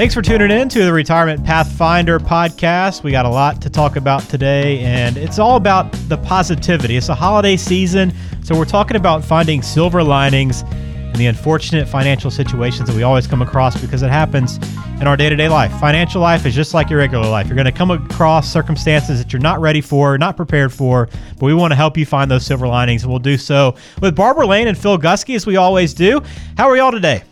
Thanks for tuning in to the Retirement Pathfinder podcast. We got a lot to talk about today, and it's all about the positivity. It's a holiday season, so we're talking about finding silver linings in the unfortunate financial situations that we always come across because it happens in our day to day life. Financial life is just like your regular life. You're going to come across circumstances that you're not ready for, not prepared for, but we want to help you find those silver linings, and we'll do so with Barbara Lane and Phil Gusky, as we always do. How are y'all today?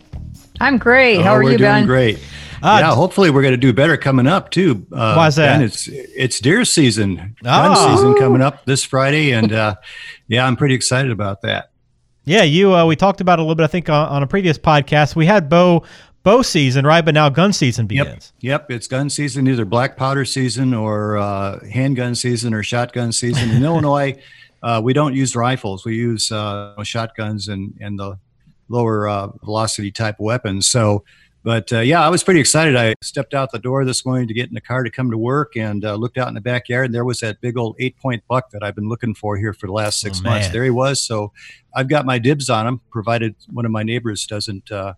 I'm great. Oh, How oh, are you, doing Ben? Great. Uh, yeah, hopefully we're going to do better coming up too. Uh, why is that? It's it's deer season, gun Oh. season coming up this Friday, and uh, yeah, I'm pretty excited about that. Yeah, you. Uh, we talked about it a little bit. I think on, on a previous podcast we had bow bow season, right? But now gun season begins. Yep, it's gun season, either black powder season or uh, handgun season or shotgun season. In Illinois, uh, we don't use rifles; we use uh, shotguns and and the lower uh, velocity type weapons. So. But uh, yeah, I was pretty excited. I stepped out the door this morning to get in the car to come to work and uh, looked out in the backyard, and there was that big old eight point buck that I've been looking for here for the last six Oh, months. man. There he was. So I've got my dibs on him, provided one of my neighbors doesn't uh,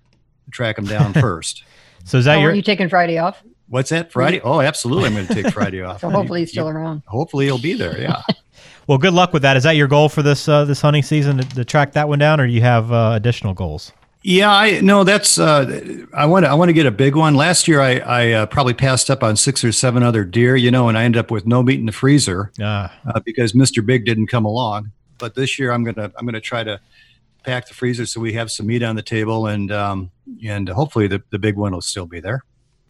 track him down first. So is that How your? are you taking Friday off? What's that? Friday? Oh, absolutely. I'm going to take Friday off. So hopefully he's You- still around. Hopefully he'll be there. Yeah. well, good luck with that. Is that your goal for this uh, this hunting season to, to track that one down, or do you have uh, additional goals? Yeah, I no, that's uh, I want to I want to get a big one. Last year, I I uh, probably passed up on six or seven other deer, you know, and I ended up with no meat in the freezer Uh, uh, because Mister Big didn't come along. But this year, I'm gonna I'm gonna try to pack the freezer so we have some meat on the table, and um, and hopefully the the big one will still be there.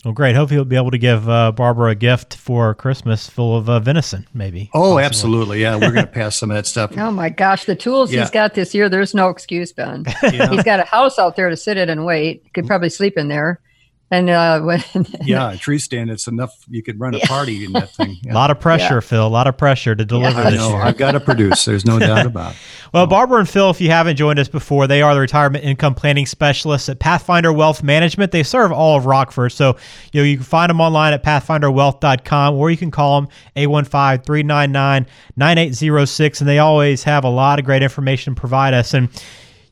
Well, great. Hope you'll be able to give uh, Barbara a gift for Christmas full of uh, venison, maybe. Oh, possibly. absolutely, yeah, we're gonna pass some of that stuff. Oh my gosh, the tools Yeah. he's got this year, there's no excuse, Ben. Yeah. He's got a house out there to sit in and wait. Could probably sleep in there. And uh, when yeah, a tree stand. It's enough. You could run a party in that thing. A lot of pressure, Phil. A lot of pressure to deliver I this know. year. I've got to produce. There's no doubt about. it. Well, Barbara and Phil, if you haven't joined us before, they are the retirement income planning specialists at Pathfinder Wealth Management. They serve all of Rockford. So, you know, you can find them online at pathfinderwealth.com or you can call them 815-399-9806 and they always have a lot of great information to provide us and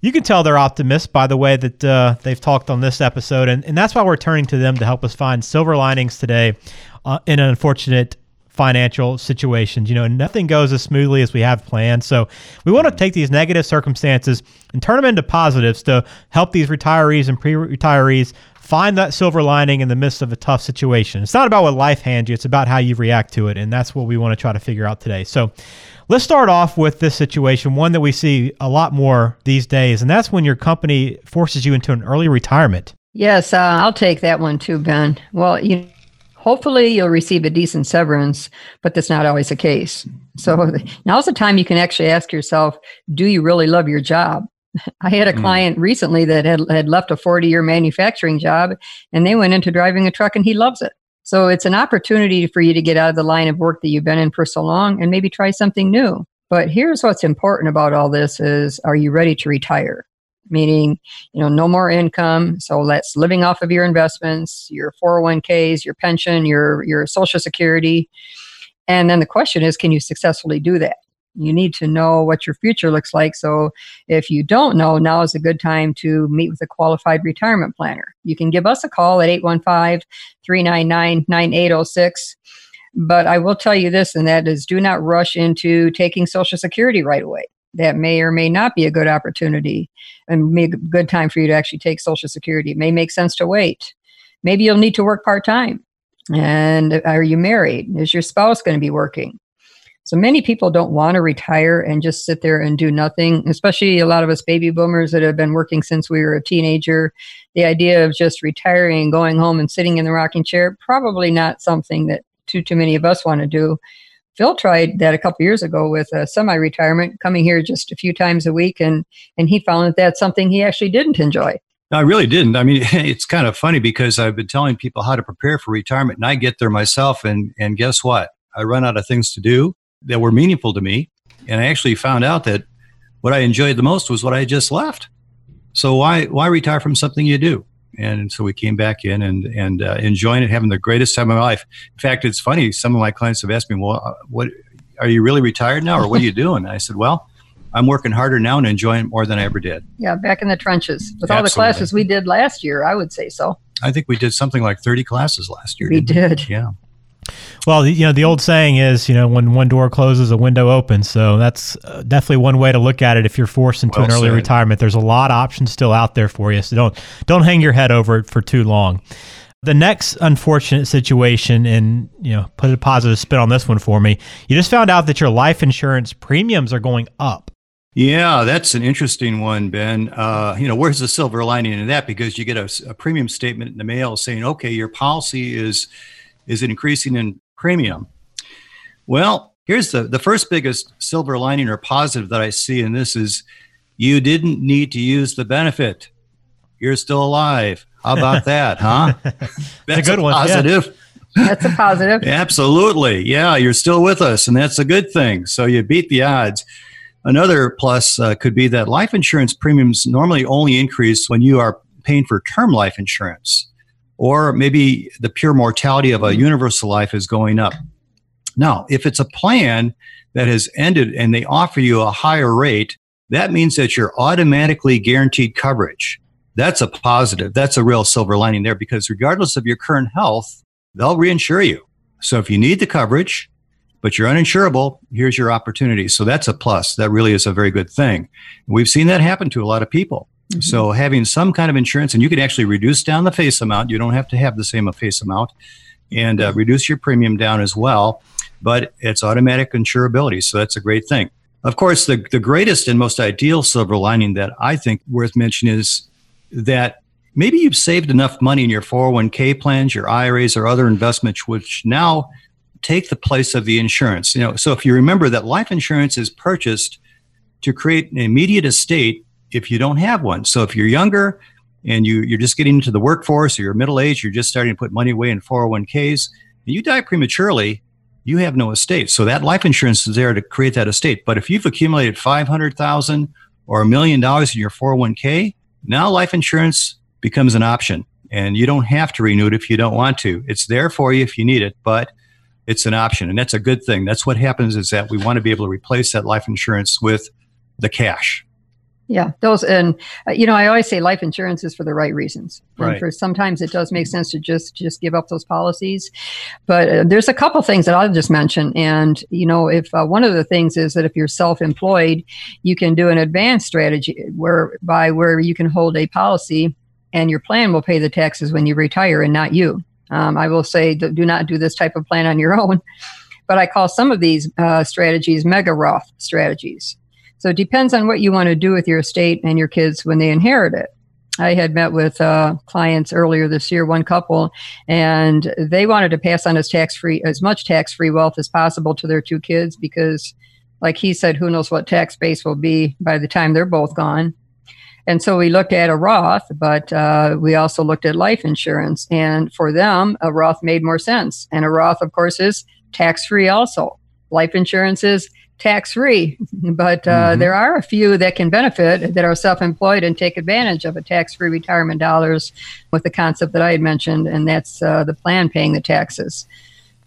you can tell they're optimists by the way that uh, they've talked on this episode, and, and that's why we're turning to them to help us find silver linings today uh, in an unfortunate financial situations. You know, nothing goes as smoothly as we have planned. So we want to take these negative circumstances and turn them into positives to help these retirees and pre-retirees find that silver lining in the midst of a tough situation. It's not about what life hands you, it's about how you react to it. And that's what we want to try to figure out today. So let's start off with this situation, one that we see a lot more these days, and that's when your company forces you into an early retirement. Yes, uh, I'll take that one too, Ben. Well, you hopefully you'll receive a decent severance, but that's not always the case. So now's the time you can actually ask yourself, do you really love your job? I had a Mm. client recently that had, had left a 40 year manufacturing job and they went into driving a truck and he loves it. So it's an opportunity for you to get out of the line of work that you've been in for so long and maybe try something new. But here's what's important about all this is are you ready to retire? Meaning, you know, no more income. So that's living off of your investments, your 401ks, your pension, your your social security. And then the question is, can you successfully do that? You need to know what your future looks like. So if you don't know, now is a good time to meet with a qualified retirement planner. You can give us a call at 815 399 9806. But I will tell you this, and that is do not rush into taking Social Security right away. That may or may not be a good opportunity and be a good time for you to actually take Social Security. It may make sense to wait. Maybe you'll need to work part time. And are you married? Is your spouse going to be working? So many people don't want to retire and just sit there and do nothing, especially a lot of us baby boomers that have been working since we were a teenager. The idea of just retiring, going home and sitting in the rocking chair, probably not something that too too many of us want to do. Phil tried that a couple years ago with a semi-retirement, coming here just a few times a week, and and he found that that's something he actually didn't enjoy. I really didn't. I mean, it's kind of funny because I've been telling people how to prepare for retirement, and I get there myself, and and guess what? I run out of things to do that were meaningful to me, and I actually found out that what I enjoyed the most was what I just left. So why why retire from something you do? And so we came back in and and uh, enjoying it, having the greatest time of my life. In fact, it's funny. Some of my clients have asked me, "Well, uh, what are you really retired now, or what are you doing?" And I said, "Well." I'm working harder now and enjoying it more than I ever did. Yeah, back in the trenches with Absolutely. all the classes we did last year, I would say so. I think we did something like 30 classes last year. We did. We? Yeah. Well, you know, the old saying is, you know, when one door closes, a window opens. So that's uh, definitely one way to look at it. If you're forced into well an early said. retirement, there's a lot of options still out there for you. So don't don't hang your head over it for too long. The next unfortunate situation, and you know, put a positive spin on this one for me. You just found out that your life insurance premiums are going up. Yeah, that's an interesting one, Ben. Uh, you know, where's the silver lining in that? Because you get a, a premium statement in the mail saying, okay, your policy is is it increasing in premium. Well, here's the, the first biggest silver lining or positive that I see in this is you didn't need to use the benefit. You're still alive. How about that, huh? That's a good a one. Positive. Yeah. That's a positive. Absolutely. Yeah, you're still with us, and that's a good thing. So you beat the odds. Another plus uh, could be that life insurance premiums normally only increase when you are paying for term life insurance, or maybe the pure mortality of a universal life is going up. Now, if it's a plan that has ended and they offer you a higher rate, that means that you're automatically guaranteed coverage. That's a positive. That's a real silver lining there because regardless of your current health, they'll reinsure you. So if you need the coverage, but you're uninsurable, here's your opportunity. So that's a plus. That really is a very good thing. We've seen that happen to a lot of people. Mm-hmm. So having some kind of insurance, and you can actually reduce down the face amount. You don't have to have the same face amount, and uh, reduce your premium down as well. But it's automatic insurability, so that's a great thing. Of course, the, the greatest and most ideal silver lining that I think worth mentioning is that maybe you've saved enough money in your 401k plans, your IRAs, or other investments, which now take the place of the insurance. You know, so if you remember that life insurance is purchased to create an immediate estate if you don't have one. So if you're younger and you, you're just getting into the workforce or you're middle age, you're just starting to put money away in 401ks, and you die prematurely, you have no estate. So that life insurance is there to create that estate. But if you've accumulated 500,000 or a million dollars in your 401k, now life insurance becomes an option and you don't have to renew it if you don't want to. It's there for you if you need it, but it's an option and that's a good thing that's what happens is that we want to be able to replace that life insurance with the cash yeah those and uh, you know i always say life insurance is for the right reasons right. and for sometimes it does make sense to just just give up those policies but uh, there's a couple things that i'll just mention and you know if uh, one of the things is that if you're self-employed you can do an advanced strategy whereby where you can hold a policy and your plan will pay the taxes when you retire and not you um, I will say, do not do this type of plan on your own. But I call some of these uh, strategies mega Roth strategies. So it depends on what you want to do with your estate and your kids when they inherit it. I had met with uh, clients earlier this year, one couple, and they wanted to pass on as tax free as much tax free wealth as possible to their two kids because, like he said, who knows what tax base will be by the time they're both gone. And so we looked at a Roth, but uh, we also looked at life insurance. And for them, a Roth made more sense. And a Roth, of course, is tax free also. Life insurance is tax free, but uh, mm-hmm. there are a few that can benefit that are self employed and take advantage of a tax free retirement dollars with the concept that I had mentioned, and that's uh, the plan paying the taxes.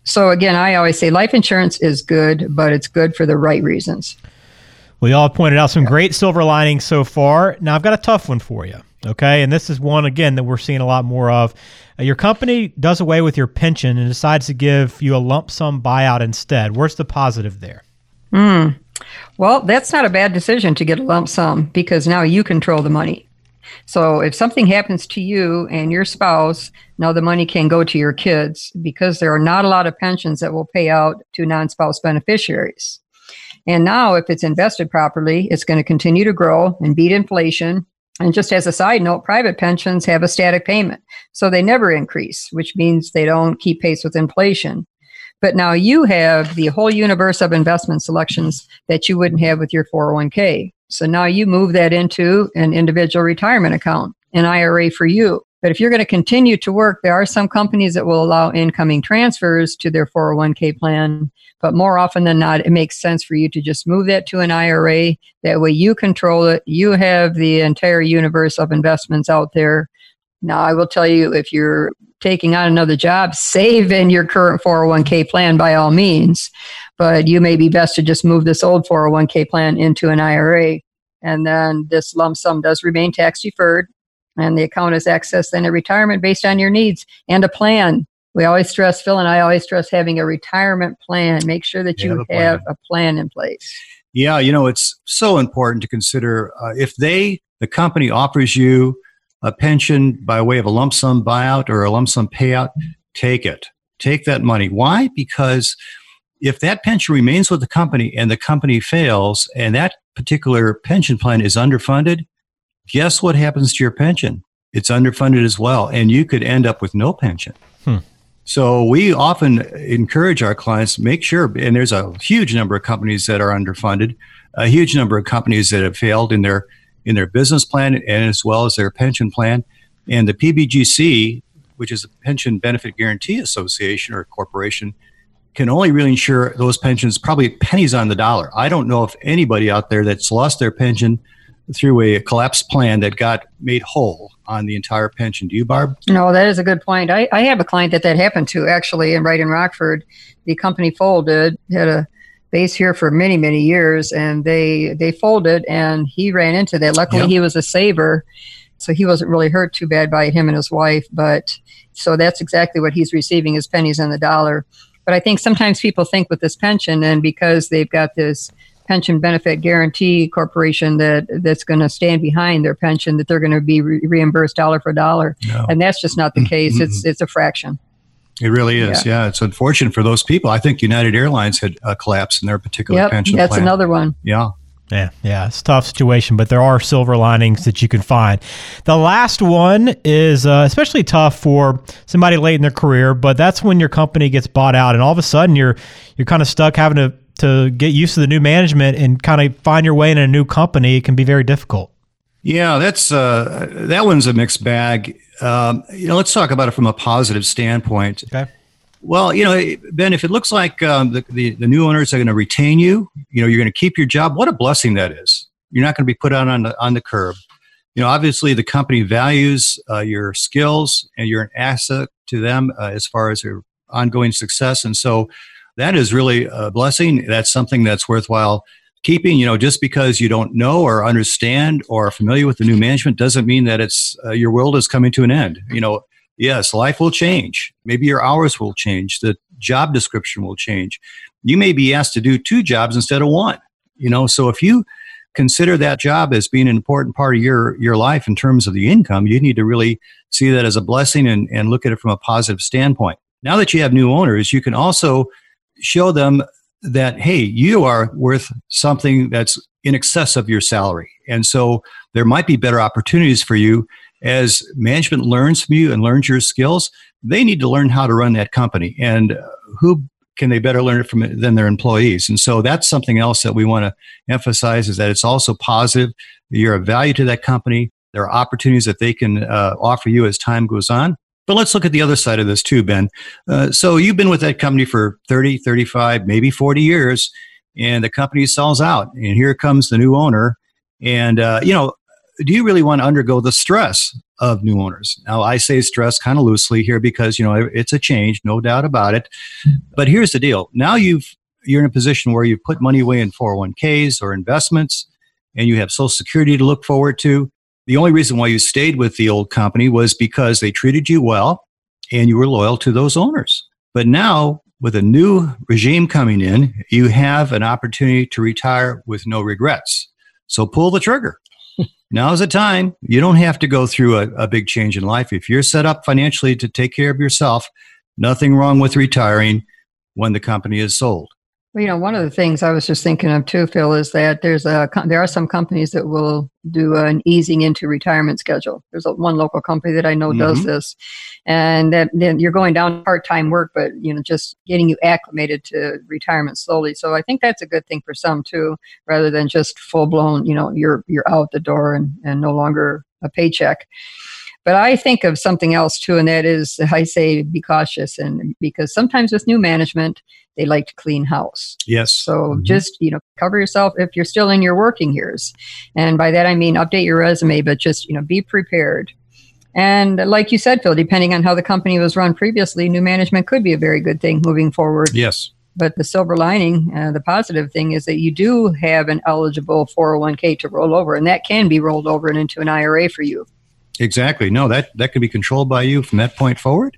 So, again, I always say life insurance is good, but it's good for the right reasons. We all pointed out some great silver linings so far. Now I've got a tough one for you. Okay, and this is one again that we're seeing a lot more of. Uh, your company does away with your pension and decides to give you a lump sum buyout instead. Where's the positive there? Hmm. Well, that's not a bad decision to get a lump sum because now you control the money. So if something happens to you and your spouse, now the money can go to your kids because there are not a lot of pensions that will pay out to non spouse beneficiaries. And now, if it's invested properly, it's going to continue to grow and beat inflation. And just as a side note, private pensions have a static payment. So they never increase, which means they don't keep pace with inflation. But now you have the whole universe of investment selections that you wouldn't have with your 401k. So now you move that into an individual retirement account, an IRA for you. But if you're going to continue to work, there are some companies that will allow incoming transfers to their 401k plan. But more often than not, it makes sense for you to just move that to an IRA. That way you control it. You have the entire universe of investments out there. Now, I will tell you if you're taking on another job, save in your current 401k plan by all means. But you may be best to just move this old 401k plan into an IRA. And then this lump sum does remain tax deferred and the account is accessed then a retirement based on your needs and a plan. We always stress, Phil and I always stress having a retirement plan. Make sure that you, you have, a, have a plan in place. Yeah, you know, it's so important to consider uh, if they, the company offers you a pension by way of a lump sum buyout or a lump sum payout, take it. Take that money. Why? Because if that pension remains with the company and the company fails and that particular pension plan is underfunded, guess what happens to your pension? It's underfunded as well, and you could end up with no pension. Hmm. So we often encourage our clients make sure, and there's a huge number of companies that are underfunded, a huge number of companies that have failed in their in their business plan and as well as their pension plan. And the PBGC, which is the Pension Benefit Guarantee Association or corporation, can only really insure those pensions probably pennies on the dollar. I don't know if anybody out there that's lost their pension through a collapse plan that got made whole on the entire pension. Do you, Barb? No, that is a good point. I, I have a client that that happened to actually, and right in Rockford, the company folded, had a base here for many many years, and they they folded, and he ran into that. Luckily, yep. he was a saver, so he wasn't really hurt too bad by him and his wife. But so that's exactly what he's receiving is pennies on the dollar. But I think sometimes people think with this pension, and because they've got this pension benefit guarantee corporation that that's going to stand behind their pension that they're going to be re- reimbursed dollar for dollar no. and that's just not the case mm-hmm. it's it's a fraction it really is yeah. yeah. it's unfortunate for those people i think united airlines had a collapse in their particular yep, pension that's plan. another one yeah yeah, yeah, it's a tough situation, but there are silver linings that you can find. The last one is uh, especially tough for somebody late in their career, but that's when your company gets bought out, and all of a sudden you're you're kind of stuck having to to get used to the new management and kind of find your way in a new company, it can be very difficult. Yeah, that's uh, that one's a mixed bag. Um, you know, let's talk about it from a positive standpoint. Okay. Well, you know, Ben, if it looks like um, the, the, the new owners are going to retain you, you know, you're going to keep your job. What a blessing that is. You're not going to be put out on the on the curb. You know, obviously the company values uh, your skills and you're an asset to them uh, as far as your ongoing success. And so that is really a blessing. That's something that's worthwhile keeping. You know, just because you don't know or understand or are familiar with the new management doesn't mean that it's uh, your world is coming to an end. You know, yes, life will change. Maybe your hours will change. The job description will change. You may be asked to do two jobs instead of one. You know, so if you consider that job as being an important part of your your life in terms of the income, you need to really see that as a blessing and, and look at it from a positive standpoint. Now that you have new owners, you can also show them that hey you are worth something that's in excess of your salary. And so there might be better opportunities for you. As management learns from you and learns your skills they need to learn how to run that company. And who can they better learn it from than their employees? And so that's something else that we want to emphasize is that it's also positive. You're of value to that company. There are opportunities that they can uh, offer you as time goes on but let's look at the other side of this too, Ben. Uh, so you've been with that company for 30, 35, maybe 40 years, and the company sells out. And here comes the new owner. And, uh, you know, do you really want to undergo the stress of new owners? Now, I say stress kind of loosely here because, you know, it's a change, no doubt about it. But here's the deal. Now you've, you're in a position where you've put money away in 401ks or investments, and you have Social Security to look forward to the only reason why you stayed with the old company was because they treated you well and you were loyal to those owners. But now, with a new regime coming in, you have an opportunity to retire with no regrets. So pull the trigger. Now's the time. You don't have to go through a, a big change in life. If you're set up financially to take care of yourself, nothing wrong with retiring when the company is sold. Well, you know, one of the things I was just thinking of too, Phil, is that there's a there are some companies that will do an easing into retirement schedule. There's a, one local company that I know mm-hmm. does this, and that then you're going down part time work, but you know, just getting you acclimated to retirement slowly. So I think that's a good thing for some too, rather than just full blown. You know, you're you're out the door and and no longer a paycheck. But I think of something else too, and that is I say be cautious, and because sometimes with new management, they like to clean house. Yes. So Mhm. just you know cover yourself if you're still in your working years, and by that I mean update your resume, but just you know be prepared. And like you said, Phil, depending on how the company was run previously, new management could be a very good thing moving forward. Yes. But the silver lining, uh, the positive thing is that you do have an eligible 401k to roll over, and that can be rolled over and into an IRA for you. Exactly. No, that that can be controlled by you from that point forward,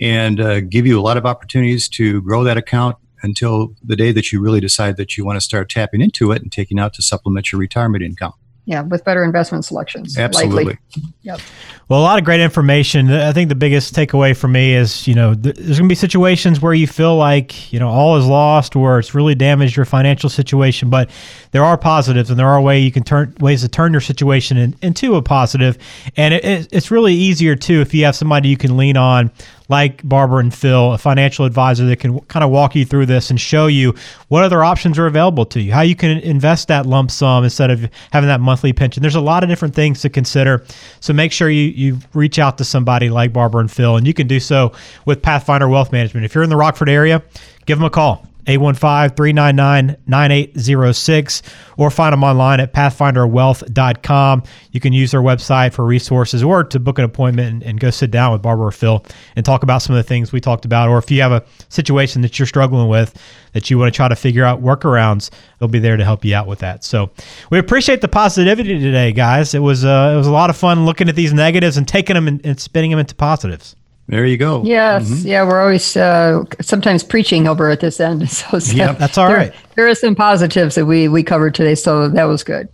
and uh, give you a lot of opportunities to grow that account until the day that you really decide that you want to start tapping into it and taking out to supplement your retirement income. Yeah, with better investment selections. Absolutely. Likely. Well, a lot of great information. I think the biggest takeaway for me is, you know, th- there's going to be situations where you feel like, you know, all is lost or it's really damaged your financial situation, but there are positives and there are way you can turn ways to turn your situation in, into a positive. And it, it, it's really easier too if you have somebody you can lean on like Barbara and Phil, a financial advisor that can kind of walk you through this and show you what other options are available to you, how you can invest that lump sum instead of having that monthly pension. There's a lot of different things to consider. So make sure you, you reach out to somebody like Barbara and Phil, and you can do so with Pathfinder Wealth Management. If you're in the Rockford area, give them a call. 815-399-9806 or find them online at pathfinderwealth.com. You can use their website for resources or to book an appointment and, and go sit down with Barbara or Phil and talk about some of the things we talked about. Or if you have a situation that you're struggling with that you want to try to figure out workarounds, they'll be there to help you out with that. So we appreciate the positivity today, guys. It was uh, it was a lot of fun looking at these negatives and taking them and, and spinning them into positives. There you go. Yes, Mm-hmm. yeah, we're always uh, sometimes preaching over at this end. So, so Yep. That's all there, right. There are some positives that we we covered today, so that was good.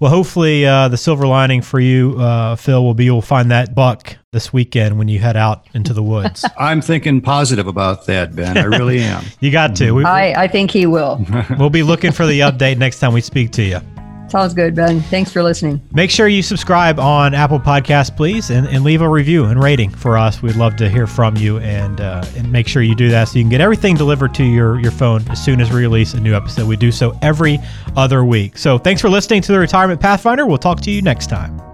Well, hopefully, uh, the silver lining for you, uh, Phil, will be you'll find that buck this weekend when you head out into the woods. I'm thinking positive about that, Ben. I really am. you got to. We, I I think he will. we'll be looking for the update next time we speak to you. Sounds good, Ben. Thanks for listening. Make sure you subscribe on Apple Podcasts, please, and, and leave a review and rating for us. We'd love to hear from you, and uh, and make sure you do that so you can get everything delivered to your your phone as soon as we release a new episode. We do so every other week. So thanks for listening to the Retirement Pathfinder. We'll talk to you next time.